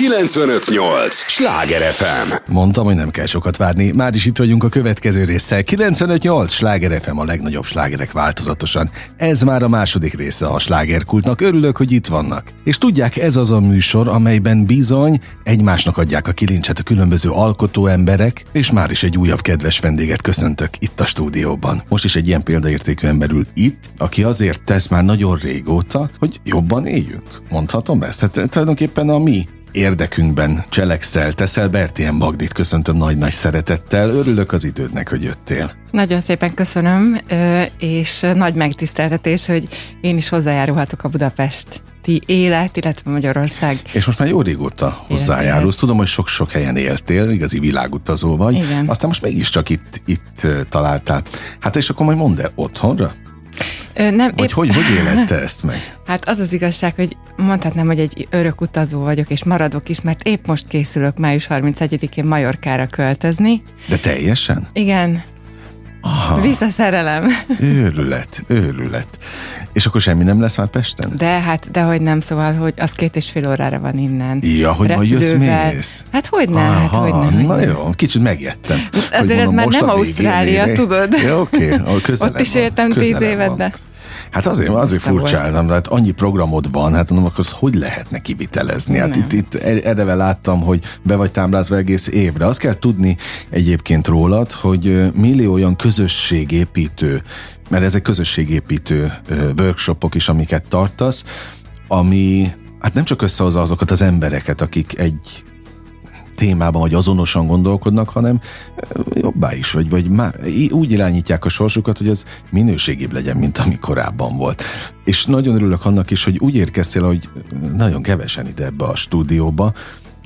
958! Sláger FM! Mondtam, hogy nem kell sokat várni. Már is itt vagyunk a következő résszel. 958! Sláger FM a legnagyobb slágerek változatosan. Ez már a második része a slágerkultnak. Örülök, hogy itt vannak. És tudják, ez az a műsor, amelyben bizony egymásnak adják a kilincset a különböző alkotó emberek, és már is egy újabb kedves vendéget köszöntök itt a stúdióban. Most is egy ilyen példaértékű ember ül itt, aki azért tesz már nagyon régóta, hogy jobban éljünk. Mondhatom ezt? Hát tulajdonképpen a mi érdekünkben cselekszel. Teszel Bertien Magdit köszöntöm nagy-nagy szeretettel. Örülök az idődnek, hogy jöttél. Nagyon szépen köszönöm, és nagy megtiszteltetés, hogy én is hozzájárulhatok a Budapest ti élet, illetve Magyarország. És most már jó régóta hozzájárulsz. Tudom, hogy sok-sok helyen éltél, igazi világutazó vagy. Igen. Aztán most mégiscsak itt, itt találtál. Hát és akkor majd mondd el, otthonra? Ö, nem, Vagy épp... hogy, hogy élette ezt meg? Hát az az igazság, hogy mondhatnám, hogy egy örök utazó vagyok, és maradok is, mert épp most készülök május 31-én Majorkára költözni. De teljesen? Igen. Aha. Visszaszerelem. Őrület, őrület. És akkor semmi nem lesz már Pesten? De hát, de hogy nem, szóval, hogy az két és fél órára van innen. Ja, hogy majd jössz mész? Hát hogy ne, hát hogy ne. Na jó, kicsit megjettem. Azért ez már nem Ausztrália, tudod? Ja, oké, okay, Ott is éltem tíz évet, de... Hát azért, azért furcsáltam, de hát annyi programod van, hát mondom, akkor hogy lehetne kivitelezni? Hát itt, itt erre láttam, hogy be vagy táblázva egész évre. Azt kell tudni egyébként rólad, hogy millió olyan közösségépítő, mert ezek közösségépítő workshopok is, amiket tartasz, ami hát nem csak összehozza azokat az embereket, akik egy témában, vagy azonosan gondolkodnak, hanem jobbá is, vagy, vagy má, úgy irányítják a sorsukat, hogy ez minőségibb legyen, mint ami korábban volt. És nagyon örülök annak is, hogy úgy érkeztél, hogy nagyon kevesen ide ebbe a stúdióba,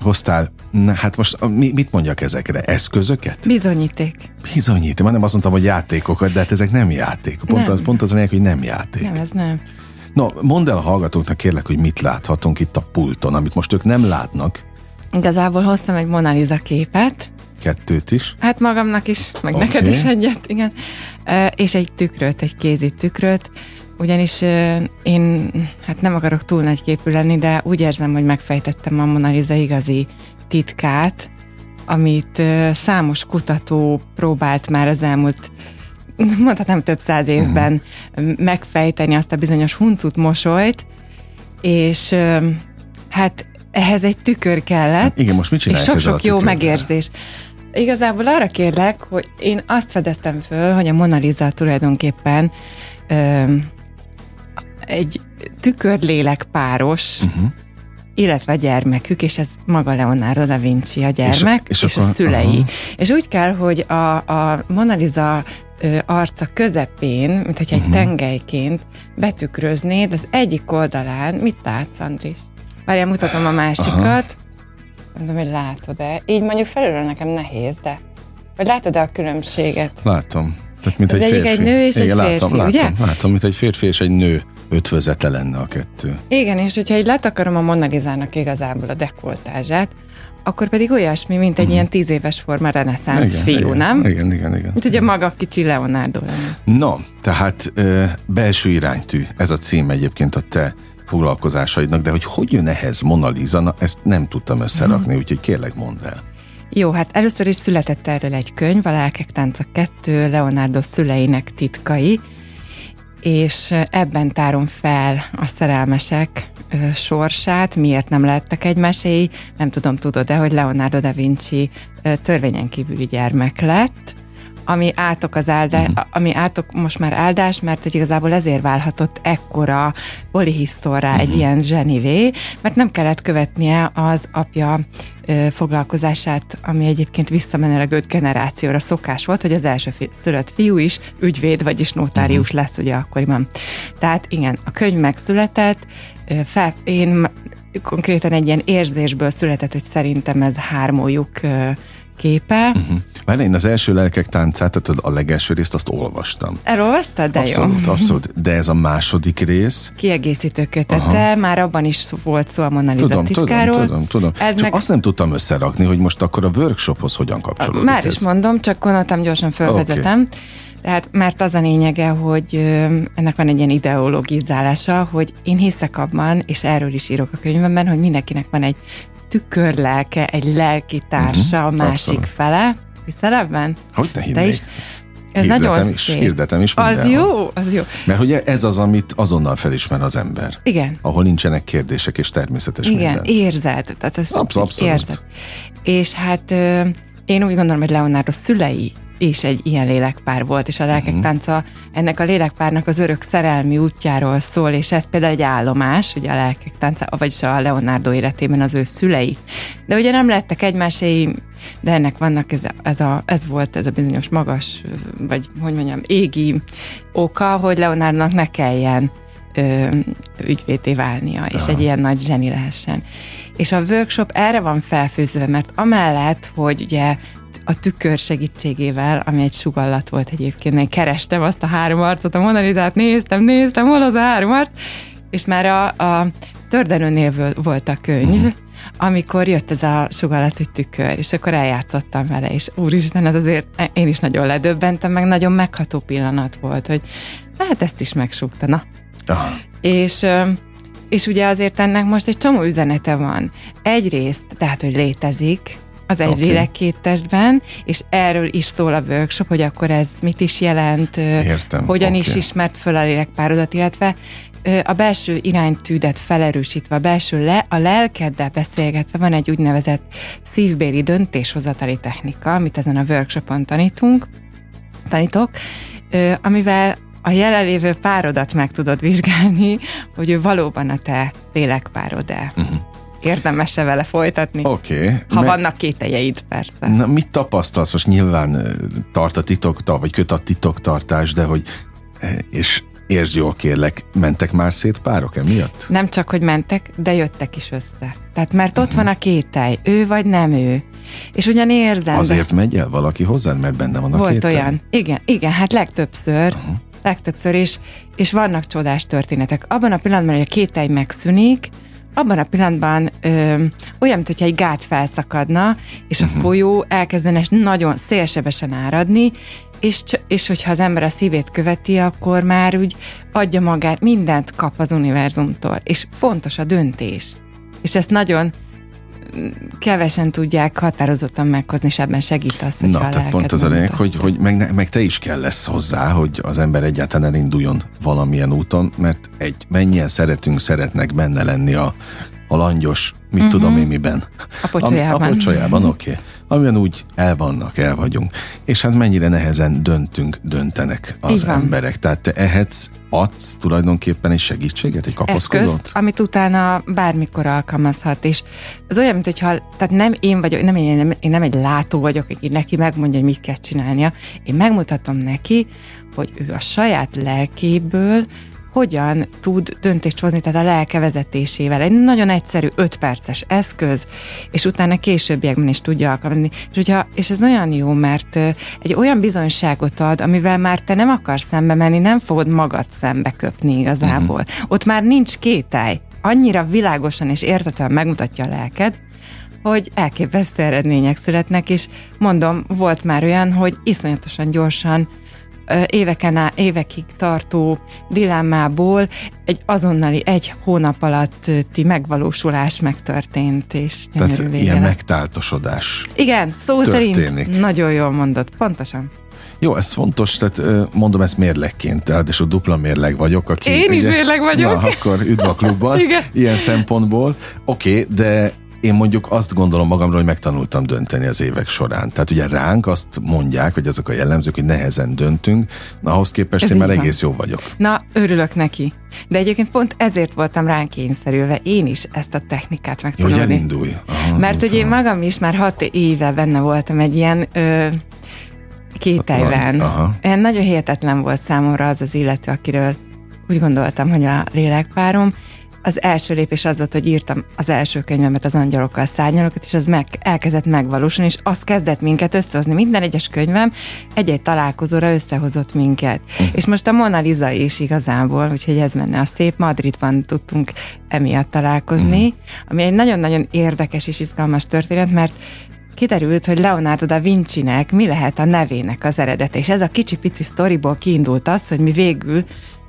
hoztál, na, hát most mit mondjak ezekre? Eszközöket? Bizonyíték. Bizonyíték. Már nem azt mondtam, hogy játékokat, de hát ezek nem játékok. Pont, nem. Az, pont az a hogy nem játék. Nem, ez nem. No, mondd el a hallgatóknak kérlek, hogy mit láthatunk itt a pulton, amit most ők nem látnak, Igazából hoztam egy Mona Lisa képet. Kettőt is? Hát magamnak is, meg okay. neked is egyet, igen. És egy tükröt, egy kézi tükröt, ugyanis én hát nem akarok túl nagy képű lenni, de úgy érzem, hogy megfejtettem a Mona Lisa igazi titkát, amit számos kutató próbált már az elmúlt mondhatnám több száz évben uh-huh. megfejteni azt a bizonyos huncut mosolyt, és hát ehhez egy tükör kellett. Hát igen, most mit csinálják És sok-sok jó megérzés. Igazából arra kérlek, hogy én azt fedeztem föl, hogy a Mona Lisa tulajdonképpen ö, egy tükörlélek páros, uh-huh. illetve a gyermekük, és ez maga Leonardo da Vinci a gyermek, és, és, és akkor, a szülei. Uh-huh. És úgy kell, hogy a, a Mona Lisa arca közepén, mint hogyha egy uh-huh. tengelyként betükröznéd, az egyik oldalán, mit látsz, Andris? Várjál, mutatom a másikat. Aha. Nem tudom, hogy látod-e. Így mondjuk felülről nekem nehéz, de... Vagy látod-e a különbséget? Látom. Tehát, mint Ez egy férfi. egy nő és Igen, egy férfi, látom, ugye? Látom, látom, mint egy férfi és egy nő ötvözete lenne a kettő. Igen, és hogyha így letakarom a Mona Lisa-nak igazából a dekoltázsát, akkor pedig olyasmi, mint egy uh-huh. ilyen tíz éves forma reneszánsz igen, fiú, igen, nem? Igen, igen, igen. Mint ugye maga kicsi Leonardo lenne. No, tehát ö, belső iránytű, ez a cím egyébként a te foglalkozásaidnak, de hogy hogy jön ehhez Mona Lisa, na, ezt nem tudtam összerakni, hmm. úgyhogy kérlek mondd el. Jó, hát először is született erről egy könyv, a Lelkek tánca 2, Leonardo szüleinek titkai, és ebben tárom fel a szerelmesek sorsát, miért nem lettek egymáséi. Nem tudom, tudod-e, hogy Leonardo da Vinci törvényen kívüli gyermek lett, ami átok az áldás, uh-huh. ami átok most már áldás, mert hogy igazából ezért válhatott ekkora polihisztorra uh-huh. egy mhm. ilyen zsenivé, mert nem kellett követnie az apja foglalkozását, ami egyébként visszamenőleg öt generációra szokás volt, hogy az első fi- szülött fiú is ügyvéd, vagyis notárius uh-huh. lesz ugye akkoriban. Tehát igen, a könyv megszületett, fel, én konkrétan egy ilyen érzésből született, hogy szerintem ez hármójuk képe. Uh-huh. Már én az első lelkek táncát, tehát a legelső részt azt olvastam. Elolvastad? De abszolút, jó. Abszolút, de ez a második rész. Kiegészítő kötete, Aha. már abban is volt szó a Mona Lisa tudom, titkáról. Tudom, tudom, tudom. Ez csak meg... azt nem tudtam összerakni, hogy most akkor a workshophoz hogyan kapcsolódik Már ez. is mondom, csak gondoltam gyorsan felvezetem. Okay. Tehát, mert az a lényege, hogy ennek van egy ilyen ideologizálása, hogy én hiszek abban, és erről is írok a könyvemben, hogy mindenkinek van egy tükörlelke, egy lelki társa, uh-huh, a másik abszolút. fele. Hiszel ebben? Hogy ne hinnék? is? Ez hirdetem nagyon is, szép. Hirdetem is Az jó, az jó. Mert ugye ez az, amit azonnal felismer az ember. Igen. Ahol nincsenek kérdések és természetes Igen, minden. érzed. Tehát ez abszolút, abszolút. Érzed. És hát én úgy gondolom, hogy Leonardo szülei is egy ilyen lélekpár volt, és a lelkek uh-huh. tánca ennek a lélekpárnak az örök szerelmi útjáról szól, és ez például egy állomás, ugye a lelkek tánca, vagyis a Leonardo életében az ő szülei. De ugye nem lettek egymáséi, de ennek vannak ez, ez, a, ez volt ez a bizonyos magas, vagy hogy mondjam, égi oka, hogy Leonardonak ne kelljen ö, ügyvété válnia, Aha. és egy ilyen nagy zseni lehessen. És a workshop erre van felfőzve, mert amellett, hogy ugye a tükör segítségével, ami egy sugallat volt egyébként. Én kerestem azt a három arcot, a Monalizát néztem, néztem, hol az a három arc, és már a, a tördenőnél volt a könyv, amikor jött ez a sugallat, hogy tükör, és akkor eljátszottam vele, és úristen, hát azért én is nagyon ledöbbentem, meg nagyon megható pillanat volt, hogy hát ezt is megsúgta, na. Uh-huh. És és ugye azért ennek most egy csomó üzenete van. Egyrészt, tehát, hogy létezik, az egy okay. lélek két testben, és erről is szól a workshop, hogy akkor ez mit is jelent, Értem, hogyan okay. is ismert föl a lélekpárodat, illetve a belső iránytűdet felerősítve, a belső le, a lelkeddel beszélgetve van egy úgynevezett szívbéli döntéshozatali technika, amit ezen a workshopon tanítunk, tanítok, amivel a jelenlévő párodat meg tudod vizsgálni, hogy ő valóban a te lélekpárod-e. Uh-huh érdemes-e vele folytatni. Oké. Okay, ha mert... vannak kételjeid, persze. Na, mit tapasztalsz? Most nyilván tart a titokta, vagy köt a titoktartás, de hogy és értsd jól kérlek, mentek már szét párok emiatt? Nem csak, hogy mentek, de jöttek is össze. Tehát mert ott uh-huh. van a kételj, ő vagy nem ő. És ugyan érzem. Azért de... megy el valaki hozzád, mert benne van a Volt kételj? olyan. Igen, igen, hát legtöbbször. Uh-huh. Legtöbbször is, és vannak csodás történetek. Abban a pillanatban, hogy a kételj megszűnik, abban a pillanatban ö, olyan, mintha egy gát felszakadna, és a uh-huh. folyó elkezdene nagyon szélsebesen áradni, és, és hogyha az ember a szívét követi, akkor már úgy adja magát, mindent kap az univerzumtól, és fontos a döntés. És ezt nagyon kevesen tudják határozottan meghozni, és ebben segítesz. Na, tehát pont az a lényeg, hogy, hogy meg, meg te is kell lesz hozzá, hogy az ember egyáltalán elinduljon valamilyen úton, mert egy mennyien szeretünk, szeretnek benne lenni a, a langyos, mit uh-huh. tudom én miben. A pocsolyában. a pocsolyában, oké. Okay. Amilyen úgy el vannak, el vagyunk. És hát mennyire nehezen döntünk, döntenek az emberek. Tehát te ehhez adsz tulajdonképpen egy segítséget, egy kapaszkodót? Eszközt, amit utána bármikor alkalmazhat, és ez olyan, mint hogyha, tehát nem én vagyok, nem én, nem, én nem egy látó vagyok, aki neki megmondja, hogy mit kell csinálnia, én megmutatom neki, hogy ő a saját lelkéből hogyan tud döntést hozni, tehát a lelke vezetésével. Egy nagyon egyszerű 5 perces eszköz, és utána későbbiekben is tudja alkalmazni. És, hogyha, és ez olyan jó, mert egy olyan bizonyságot ad, amivel már te nem akarsz szembe menni, nem fogod magad szembe köpni igazából. Uh-huh. Ott már nincs kételj. Annyira világosan és értetően megmutatja a lelked, hogy elképesztő eredmények születnek, és mondom, volt már olyan, hogy iszonyatosan gyorsan éveken át, évekig tartó dilemmából egy azonnali, egy hónap alatti megvalósulás megtörtént, és Tehát ilyen megtáltosodás Igen, szó történik. szerint nagyon jól mondott, pontosan. Jó, ez fontos, tehát mondom ezt mérlegként, és a dupla mérleg vagyok. Aki, Én is ugye, mérleg vagyok. Na, akkor üdv a klubban, Igen. ilyen szempontból. Oké, okay, de én mondjuk azt gondolom magamról, hogy megtanultam dönteni az évek során. Tehát ugye ránk azt mondják, hogy azok a jellemzők, hogy nehezen döntünk, na ahhoz képest Ez én már van. egész jó vagyok. Na, örülök neki. De egyébként pont ezért voltam ránk kényszerülve én is ezt a technikát meg Jó, hogy elindulj. Aha, Mert hogy én magam is már hat éve benne voltam egy ilyen ö, kételyben. Aha. Nagyon hihetetlen volt számomra az az illető, akiről úgy gondoltam, hogy a lélekpárom, az első lépés az volt, hogy írtam az első könyvemet, az angyalokkal szárnyalokat, és az meg, elkezdett megvalósulni, és az kezdett minket összehozni. Minden egyes könyvem egy-egy találkozóra összehozott minket. Mm. És most a Mona Lisa is igazából, úgyhogy ez menne a szép. Madridban tudtunk emiatt találkozni, mm. ami egy nagyon-nagyon érdekes és izgalmas történet, mert kiderült, hogy Leonardo da Vinci-nek mi lehet a nevének az eredete, és ez a kicsi-pici sztoriból kiindult az, hogy mi végül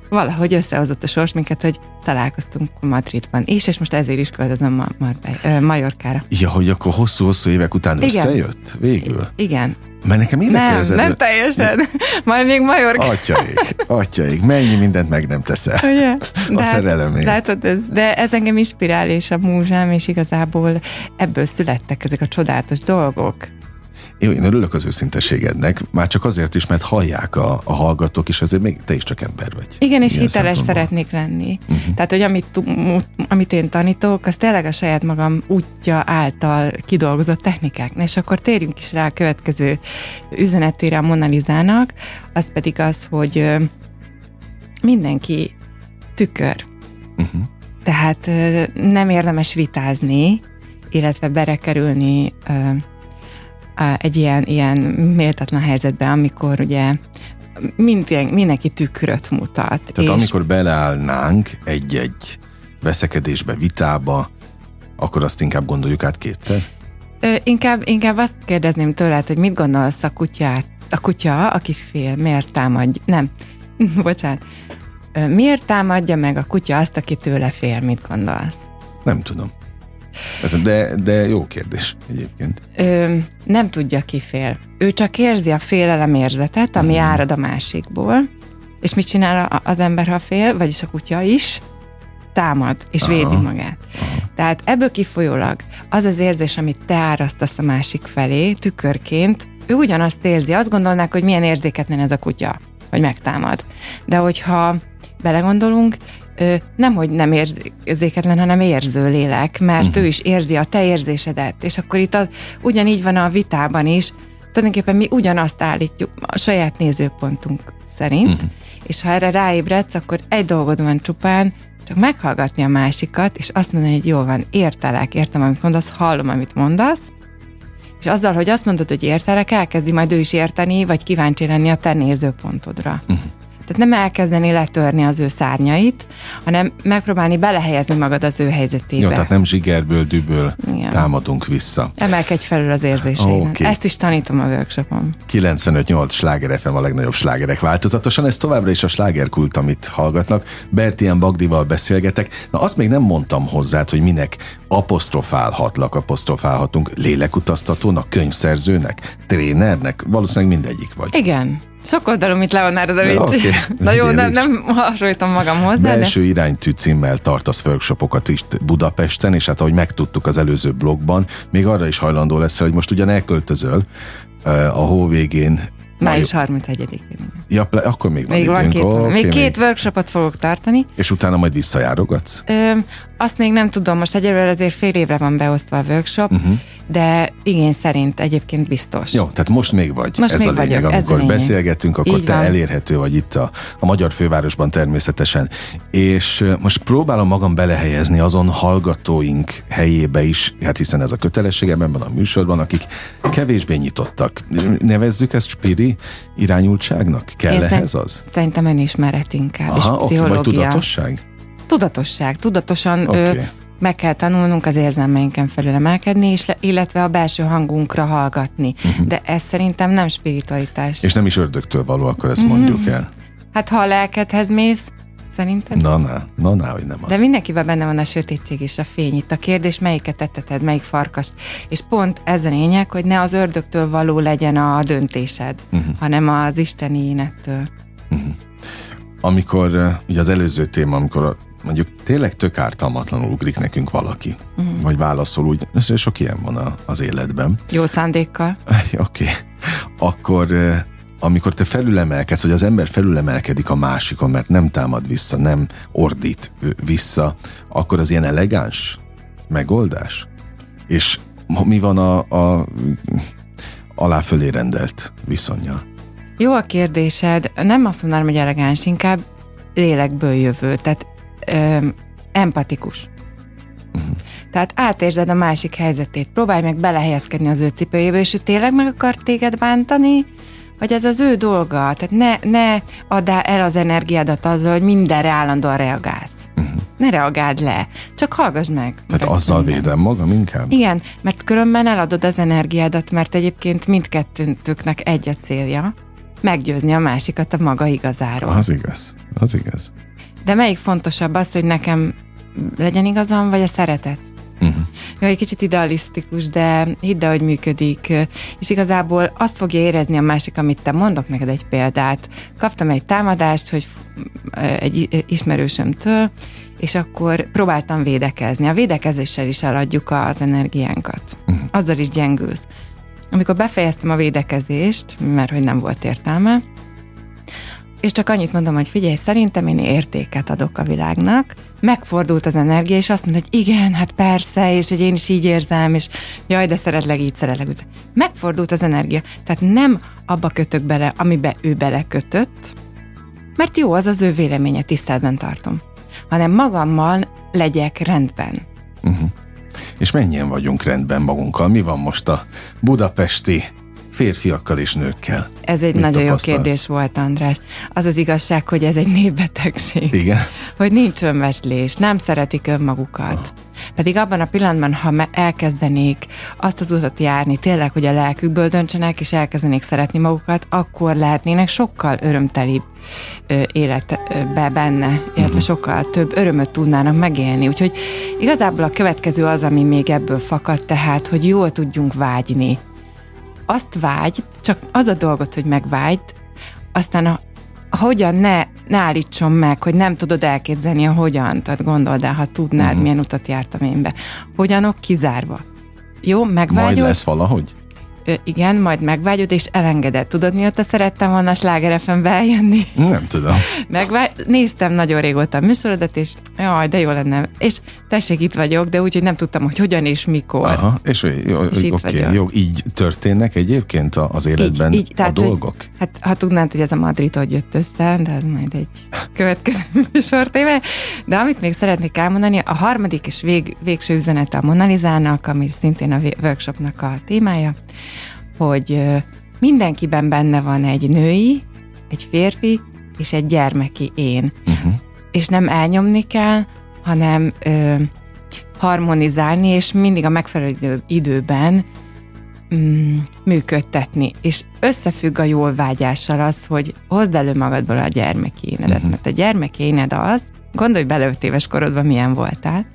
valahogy összehozott a sors minket, hogy találkoztunk Madridban is, és most ezért is költözöm ma- Marbella, Majorkára. Ja, hogy akkor hosszú-hosszú évek után Igen. összejött? Végül? Igen. Mert nekem nem, nem teljesen. Majd még Majorka. Atyaik, atyaik, mennyi mindent meg nem teszel. Ugye? A hát, szerelemért. Látod, ez, de ez engem inspirál, és a múzsám, és igazából ebből születtek ezek a csodálatos dolgok. Jó, én örülök az őszintességednek, már csak azért is, mert hallják a, a hallgatók, és azért még te is csak ember vagy. Igen, és hiteles szeretnék lenni. Uh-huh. Tehát, hogy amit, amit én tanítok, az tényleg a saját magam útja által kidolgozott technikák. Na, és akkor térjünk is rá a következő üzenetére a Monalizának, az pedig az, hogy mindenki tükör. Uh-huh. Tehát nem érdemes vitázni, illetve berekerülni egy ilyen, ilyen méltatlan helyzetbe, amikor ugye minden, mindenki tükröt mutat. Tehát és amikor beleállnánk egy-egy veszekedésbe, vitába, akkor azt inkább gondoljuk át kétszer? Ö, inkább, inkább azt kérdezném tőled, hogy mit gondolsz a kutyát, a kutya, aki fél, miért támadja, nem, bocsánat, Ö, miért támadja meg a kutya azt, aki tőle fél, mit gondolsz? Nem tudom. De, de jó kérdés egyébként. Ö, nem tudja ki fél. Ő csak érzi a félelem érzetet, ami hmm. árad a másikból. És mit csinál az ember, ha fél, vagyis a kutya is? Támad, és Aha. védi magát. Aha. Tehát ebből kifolyólag az az érzés, amit te árasztasz a másik felé, tükörként, ő ugyanazt érzi. Azt gondolnák, hogy milyen érzéketlen ez a kutya, hogy megtámad. De hogyha belegondolunk, nem, hogy nem érzéketlen, hanem érző lélek, mert uh-huh. ő is érzi a te érzésedet, és akkor itt az, ugyanígy van a vitában is, tulajdonképpen mi ugyanazt állítjuk a saját nézőpontunk szerint, uh-huh. és ha erre ráébredsz, akkor egy dolgod van csupán, csak meghallgatni a másikat, és azt mondani, hogy jó van, értelek, értem, amit mondasz, hallom, amit mondasz, és azzal, hogy azt mondod, hogy értelek, elkezdi majd ő is érteni, vagy kíváncsi lenni a te nézőpontodra. Uh-huh. Tehát nem elkezdeni letörni az ő szárnyait, hanem megpróbálni belehelyezni magad az ő helyzetébe. Jó, tehát nem zsigerből, düből Igen. támadunk vissza. Emelkedj felül az érzéseiden. Okay. Ezt is tanítom a workshopon. 95-8 sláger FM a legnagyobb slágerek változatosan. Ez továbbra is a slágerkult, amit hallgatnak. Bertian Bagdival beszélgetek. Na azt még nem mondtam hozzá, hogy minek apostrofálhatlak, apostrofálhatunk lélekutaztatónak, könyvszerzőnek, trénernek, valószínűleg mindegyik vagy. Igen. Sok oldalú, mint Leonardo da Vinci. Okay. Na jó, nem, nem hasonlítom magam hozzá. Belső de... iránytű címmel tartasz workshopokat is Budapesten, és hát ahogy megtudtuk az előző blogban, még arra is hajlandó lesz, hogy most ugyan elköltözöl a hó végén Május 31-én. Ja, akkor még van még. Van két, okay, még két még... workshopot fogok tartani. És utána majd visszajárogatsz? Ö, azt még nem tudom, most egyelőre azért fél évre van beosztva a workshop, uh-huh. de igény szerint egyébként biztos. Jó, tehát most még vagy. Most ez még a lényeg. vagyok, Amikor ez beszélgetünk, akkor Így te van. elérhető vagy itt a, a magyar fővárosban természetesen. És most próbálom magam belehelyezni azon hallgatóink helyébe is, hát hiszen ez a kötelességem ebben a műsorban, akik kevésbé nyitottak. Nevezzük ezt spiri irányultságnak? Kell Én ehhez az? Szerintem önismeret inkább, Aha, és pszichológia. Okay, vagy tudatosság? Tudatosság, tudatosan okay. ö, meg kell tanulnunk az érzelmeinken felül emelkedni, és le, illetve a belső hangunkra hallgatni. Uh-huh. De ez szerintem nem spiritualitás. És nem is ördögtől való, akkor ezt uh-huh. mondjuk el. Hát ha a lelkedhez mész, Szerinted? Na, na, na, na, hogy nem az. De mindenkiben benne van a sötétség és a fény. Itt a kérdés, melyiket tetteted, melyik farkast. És pont ez a lényeg, hogy ne az ördögtől való legyen a döntésed, uh-huh. hanem az isteni énettől. Uh-huh. Amikor, ugye az előző téma, amikor mondjuk tényleg tök ártalmatlanul ugrik nekünk valaki, uh-huh. vagy válaszol úgy, sok ilyen van a, az életben. Jó szándékkal. Oké. Okay. Akkor amikor te felülemelkedsz, hogy az ember felülemelkedik a másikon, mert nem támad vissza, nem ordít vissza, akkor az ilyen elegáns megoldás? És mi van a, a alá fölé rendelt viszonyjal? Jó a kérdésed. Nem azt mondanám, hogy elegáns, inkább lélekből jövő, tehát ö, empatikus. Uh-huh. Tehát átérzed a másik helyzetét, próbálj meg belehelyezkedni az ő cipőjébe, és ő tényleg meg akar téged bántani, vagy ez az ő dolga. Tehát ne, ne add el az energiádat azzal, hogy mindenre állandóan reagálsz. Uh-huh. Ne reagáld le, csak hallgass meg. Tehát azzal minden. védem magam inkább? Igen, mert különben eladod az energiádat, mert egyébként mindkettőnknek egy a célja, meggyőzni a másikat a maga igazáról. Az igaz, az igaz. De melyik fontosabb az, hogy nekem legyen igazam, vagy a szeretet? Uh-huh. Jó, egy kicsit idealisztikus, de hidd el, hogy működik. És igazából azt fogja érezni a másik, amit te mondok neked egy példát. Kaptam egy támadást, hogy egy ismerősömtől, és akkor próbáltam védekezni. A védekezéssel is eladjuk az energiánkat. Uh-huh. Azzal is gyengülsz. Amikor befejeztem a védekezést, mert hogy nem volt értelme, és csak annyit mondom, hogy figyelj, szerintem én értéket adok a világnak, megfordult az energia, és azt mondta, hogy igen, hát persze, és hogy én is így érzem, és jaj, de szeretlek, így szeretlek. Megfordult az energia. Tehát nem abba kötök bele, amibe ő belekötött, mert jó, az az ő véleménye, tiszteletben tartom, hanem magammal legyek rendben. Uh-huh. És mennyien vagyunk rendben magunkkal? Mi van most a budapesti férfiakkal és nőkkel? Ez egy Mit nagyon jó kérdés volt, András. Az az igazság, hogy ez egy népbetegség. Igen. Hogy nincs önbeslés, nem szeretik önmagukat. Ah. Pedig abban a pillanatban, ha elkezdenék azt az utat járni, tényleg, hogy a lelkükből döntsenek, és elkezdenék szeretni magukat, akkor lehetnének sokkal örömtelibb életbe benne, illetve uh-huh. sokkal több örömöt tudnának megélni. Úgyhogy igazából a következő az, ami még ebből fakad, tehát, hogy jól tudjunk vágyni azt vágy, csak az a dolgot, hogy megvágyd, aztán a, a hogyan ne, ne állítson meg, hogy nem tudod elképzelni a hogyan, tehát gondold el, ha tudnád, uh-huh. milyen utat jártam én be. Hogyanok kizárva. Jó, megvágyod. Majd lesz valahogy? Igen, majd megvágyod és elengedett. Tudod, mióta szerettem volna a Sláger FM-be eljönni? Nem tudom. Megvágy... Néztem nagyon régóta a műsorodat, és jaj, de jó lenne. És tessék, itt vagyok, de úgy, hogy nem tudtam, hogy hogyan és mikor. Aha, és, jó, és itt okay, vagyok. jó, így történnek egyébként az életben így, így, tehát, a dolgok? Hogy, hát ha tudnád, hogy ez a Madrid hogy jött össze, de ez majd egy következő műsor téve. De amit még szeretnék elmondani, a harmadik és vég, végső üzenete a Monalizának, ami szintén a workshopnak a témája, hogy mindenkiben benne van egy női, egy férfi és egy gyermeki én. Uh-huh. És nem elnyomni kell, hanem ö, harmonizálni, és mindig a megfelelő időben mm, működtetni. És összefügg a jól vágyással az, hogy hozd elő magadból a gyermeki énedet. Uh-huh. Mert a gyermeki éned az, gondolj bele öt éves korodban milyen voltál,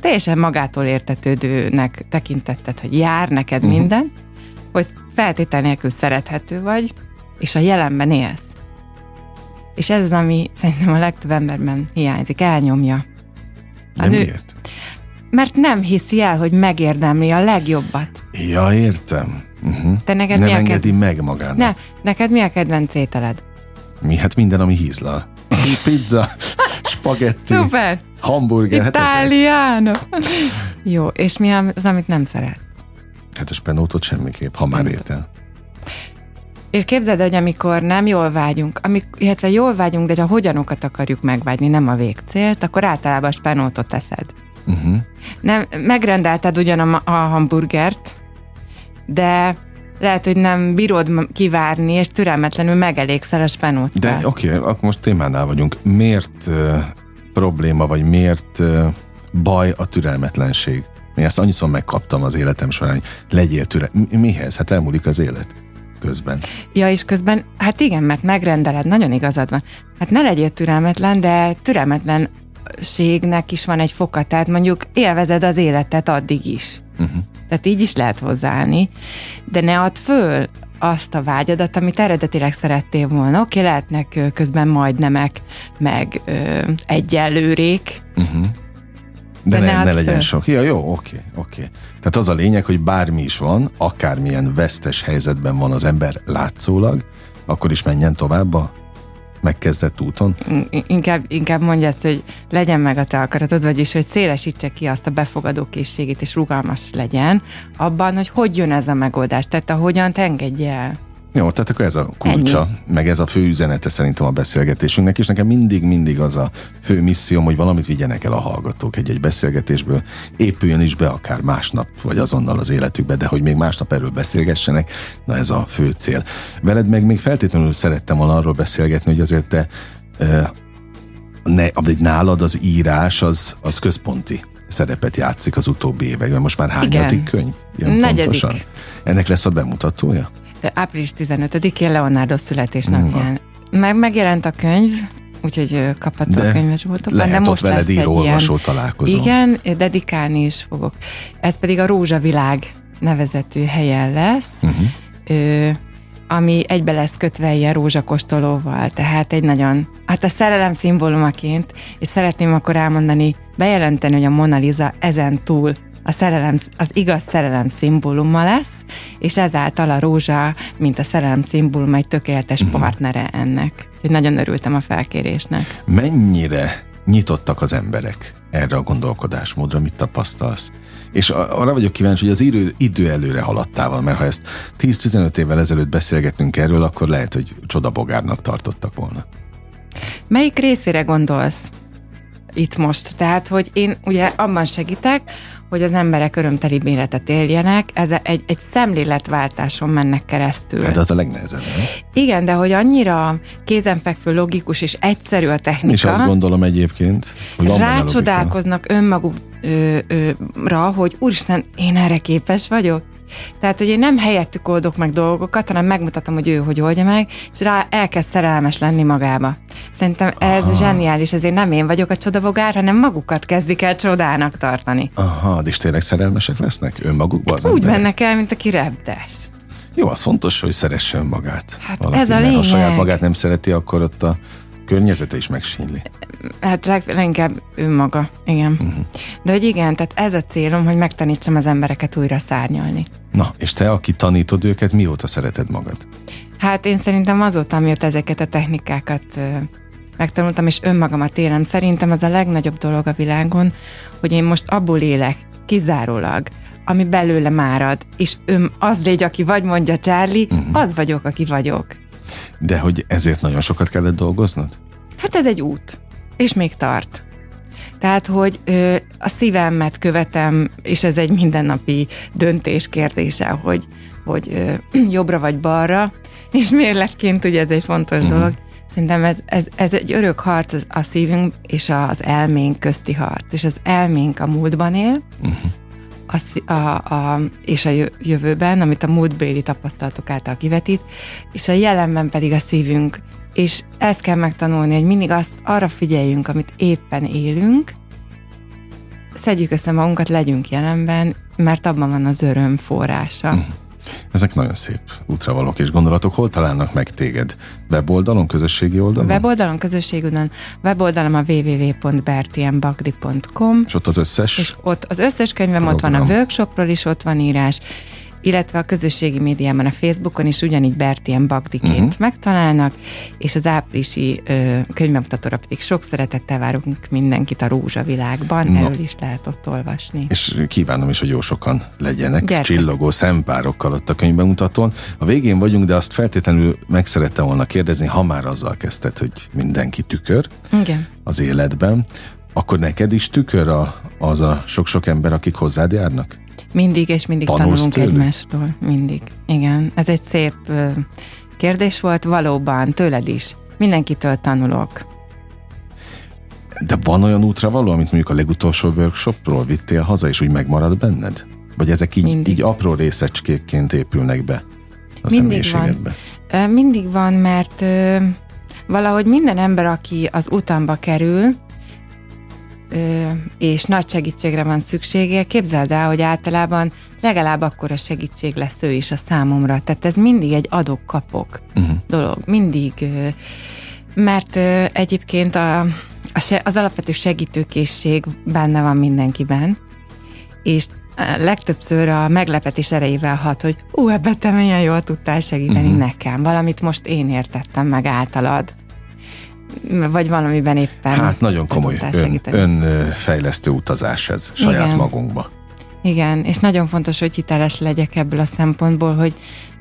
teljesen magától értetődőnek tekintetted, hogy jár neked uh-huh. minden, feltétel nélkül szerethető vagy, és a jelenben élsz. És ez az, ami szerintem a legtöbb emberben hiányzik, elnyomja. A De nő, miért? Mert nem hiszi el, hogy megérdemli a legjobbat. Ja, értem. Uh-huh. Te neked nem mi engedi ked... meg magának. Ne, neked mi a kedvenc ételed? Mi? Hát minden, ami hízlal. Pizza, spagetti, Szuper. hamburger. Italiano. Hát Jó, és mi az, amit nem szeret? Hát a spenótot semmiképp, ha már étel. És képzeld, hogy amikor nem jól vágyunk, amik, illetve jól vágyunk, de a hogyanokat akarjuk megvágyni, nem a végcélt, akkor általában a spenótot teszed. Uh-huh. Nem, megrendelted ugyan a, a hamburgert, de lehet, hogy nem bírod kivárni, és türelmetlenül megelégszel a spenót. De oké, okay, akkor most témánál vagyunk. Miért uh, probléma, vagy miért uh, baj a türelmetlenség? Én ezt annyiszor megkaptam az életem során, legyél türe. Mihez? Hát elmúlik az élet közben. Ja, és közben, hát igen, mert megrendeled, nagyon igazad van. Hát ne legyél türelmetlen, de türelmetlenségnek is van egy foka, tehát mondjuk élvezed az életet addig is. Uh-huh. Tehát így is lehet hozzáállni, de ne add föl azt a vágyadat, amit eredetileg szerettél volna. Oké, lehetnek közben majd nemek, meg ö, egyenlőrék, uh-huh de, de ne, ne legyen sok. Ja, jó, oké, oké. Tehát az a lényeg, hogy bármi is van, akármilyen vesztes helyzetben van az ember látszólag, akkor is menjen tovább a megkezdett úton? Inkább, inkább mondja ezt, hogy legyen meg a te akaratod, vagyis, hogy szélesítse ki azt a befogadó készségét, és rugalmas legyen abban, hogy hogy jön ez a megoldás, tehát ahogyan te engedje el. Jó, tehát akkor ez a kulcsa, Ennyi. meg ez a fő üzenete szerintem a beszélgetésünknek, és nekem mindig-mindig az a fő misszióm, hogy valamit vigyenek el a hallgatók egy-egy beszélgetésből, épüljön is be akár másnap, vagy azonnal az életükbe, de hogy még másnap erről beszélgessenek, na ez a fő cél. Veled meg még feltétlenül szerettem volna arról beszélgetni, hogy azért te ne, nálad az írás az, az központi szerepet játszik az utóbbi években. Most már hányadik könyv? Ilyen Negyedik. Pontosan? Ennek lesz a bemutatója? Április 15-én Leonardo születésnapján. Meg megjelent a könyv, úgyhogy kapható a könyvesboltokban. Lehet de most veled író, olvasó találkozó. Igen, dedikálni is fogok. Ez pedig a Rózsavilág nevezetű helyen lesz. Uh-huh. Ö, ami egybe lesz kötve ilyen rózsakostolóval, tehát egy nagyon, hát a szerelem szimbólumaként, és szeretném akkor elmondani, bejelenteni, hogy a Mona Lisa ezen túl a szerelem, az igaz szerelem szimbóluma lesz, és ezáltal a rózsa, mint a szerelem szimbóluma, egy tökéletes uh-huh. partnere ennek. Úgyhogy nagyon örültem a felkérésnek. Mennyire nyitottak az emberek erre a gondolkodásmódra, mit tapasztalsz? És arra vagyok kíváncsi, hogy az idő, idő előre haladtával, mert ha ezt 10-15 évvel ezelőtt beszélgetünk erről, akkor lehet, hogy csodabogárnak tartottak volna. Melyik részére gondolsz itt most? Tehát, hogy én ugye abban segítek, hogy az emberek örömteli életet éljenek, ez egy, egy szemléletváltáson mennek keresztül. Hát az a legnehezebb, nem? Igen, de hogy annyira kézenfekvő, logikus és egyszerű a technika. És azt gondolom egyébként, hogy van rácsodálkoznak önmagukra, hogy úristen, én erre képes vagyok. Tehát, hogy én nem helyettük oldok meg dolgokat, hanem megmutatom, hogy ő hogy oldja meg, és rá elkezd szerelmes lenni magába. Szerintem ez Aha. zseniális, ezért nem én vagyok a csodabogár, hanem magukat kezdik el csodának tartani. Aha, és tényleg szerelmesek lesznek önmagukba az Úgy emberek? mennek el, mint aki repdes. Jó, az fontos, hogy szeresse önmagát. Hát valaki, ez a lényeg. Ha saját magát nem szereti, akkor ott a környezete is megsínli. Hát leginkább önmaga, igen. Uh-huh. De hogy igen, tehát ez a célom, hogy megtanítsam az embereket újra szárnyalni. Na, és te, aki tanítod őket, mióta szereted magad? Hát én szerintem azóta, amióta ezeket a technikákat megtanultam, és önmagamat élem. Szerintem az a legnagyobb dolog a világon, hogy én most abból élek, kizárólag, ami belőle márad, és ön az légy, aki vagy, mondja Charlie, uh-huh. az vagyok, aki vagyok. De hogy ezért nagyon sokat kellett dolgoznod? Hát ez egy út, és még tart. Tehát, hogy ö, a szívemet követem, és ez egy mindennapi döntés kérdése, hogy, hogy ö, jobbra vagy balra, és mérlekként ugye ez egy fontos uh-huh. dolog. Szerintem ez, ez, ez egy örök harc az, a szívünk és az elménk közti harc, és az elménk a múltban él, uh-huh. A, a, a, és a jövőben, amit a múltbéli tapasztalatok által kivetít, és a jelenben pedig a szívünk és ezt kell megtanulni, hogy mindig azt arra figyeljünk, amit éppen élünk, szedjük össze magunkat, legyünk jelenben, mert abban van az öröm forrása. Uh-huh. Ezek nagyon szép útravalók és gondolatok. Hol találnak meg téged? Weboldalon, közösségi oldalon? Weboldalon, közösségi oldalon. Weboldalon a www.bertienbagdi.com És ott az összes? És ott az összes könyvem, program. ott van a workshopról is, ott van írás, illetve a közösségi médiában, a Facebookon is ugyanígy Bertien Bagdiként uh-huh. megtalálnak, és az áprilisi könyvemutatóra pedig sok szeretettel várunk mindenkit a Rózsa világban, no. erről is lehet ott olvasni. És kívánom is, hogy jó sokan legyenek, Gyertek. csillogó szempárokkal ott a könyvbemutatón. A végén vagyunk, de azt feltétlenül meg szerettem volna kérdezni, ha már azzal kezdted, hogy mindenki tükör Igen. az életben, akkor neked is tükör a, az a sok-sok ember, akik hozzád járnak? Mindig és mindig Tanulsz tanulunk tőlük? egymástól. Mindig. Igen. Ez egy szép kérdés volt, valóban, tőled is. Mindenkitől tanulok. De van olyan útra való, amit mondjuk a legutolsó workshopról vittél haza, és úgy megmarad benned? Vagy ezek így, így apró részecskékként épülnek be a Mindig van. Mindig van, mert valahogy minden ember, aki az utamba kerül, és nagy segítségre van szüksége, képzeld el, hogy általában legalább akkor a segítség lesz ő is a számomra. Tehát ez mindig egy adok-kapok uh-huh. dolog. Mindig. Mert egyébként a, a, az alapvető segítőkészség benne van mindenkiben, és legtöbbször a meglepetés erejével hat, hogy ú, ebben te milyen jól tudtál segíteni uh-huh. nekem, valamit most én értettem meg általad vagy valamiben éppen. Hát nagyon komoly ön, önfejlesztő utazás ez saját Igen. magunkba. Igen, és nagyon fontos, hogy hiteles legyek ebből a szempontból, hogy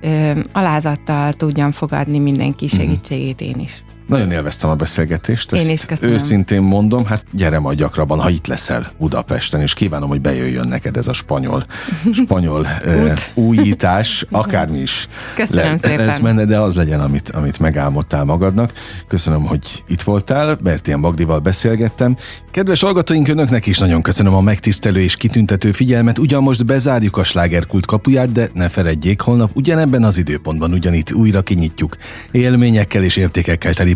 ö, alázattal tudjam fogadni mindenki mhm. segítségét én is. Nagyon élveztem a beszélgetést. Én is köszönöm. Őszintén mondom, hát gyere majd gyakrabban, ha itt leszel Budapesten, és kívánom, hogy bejöjjön neked ez a spanyol, spanyol uh, újítás, akármi is. Köszönöm le, szépen. Ez menne, de az legyen, amit, amit megálmodtál magadnak. Köszönöm, hogy itt voltál, Bertien Bagdival beszélgettem. Kedves hallgatóink, önöknek is nagyon köszönöm a megtisztelő és kitüntető figyelmet. Ugyan most bezárjuk a slágerkult kapuját, de ne feledjék, holnap ugyanebben az időpontban ugyanitt újra kinyitjuk. Élményekkel és értékekkel teli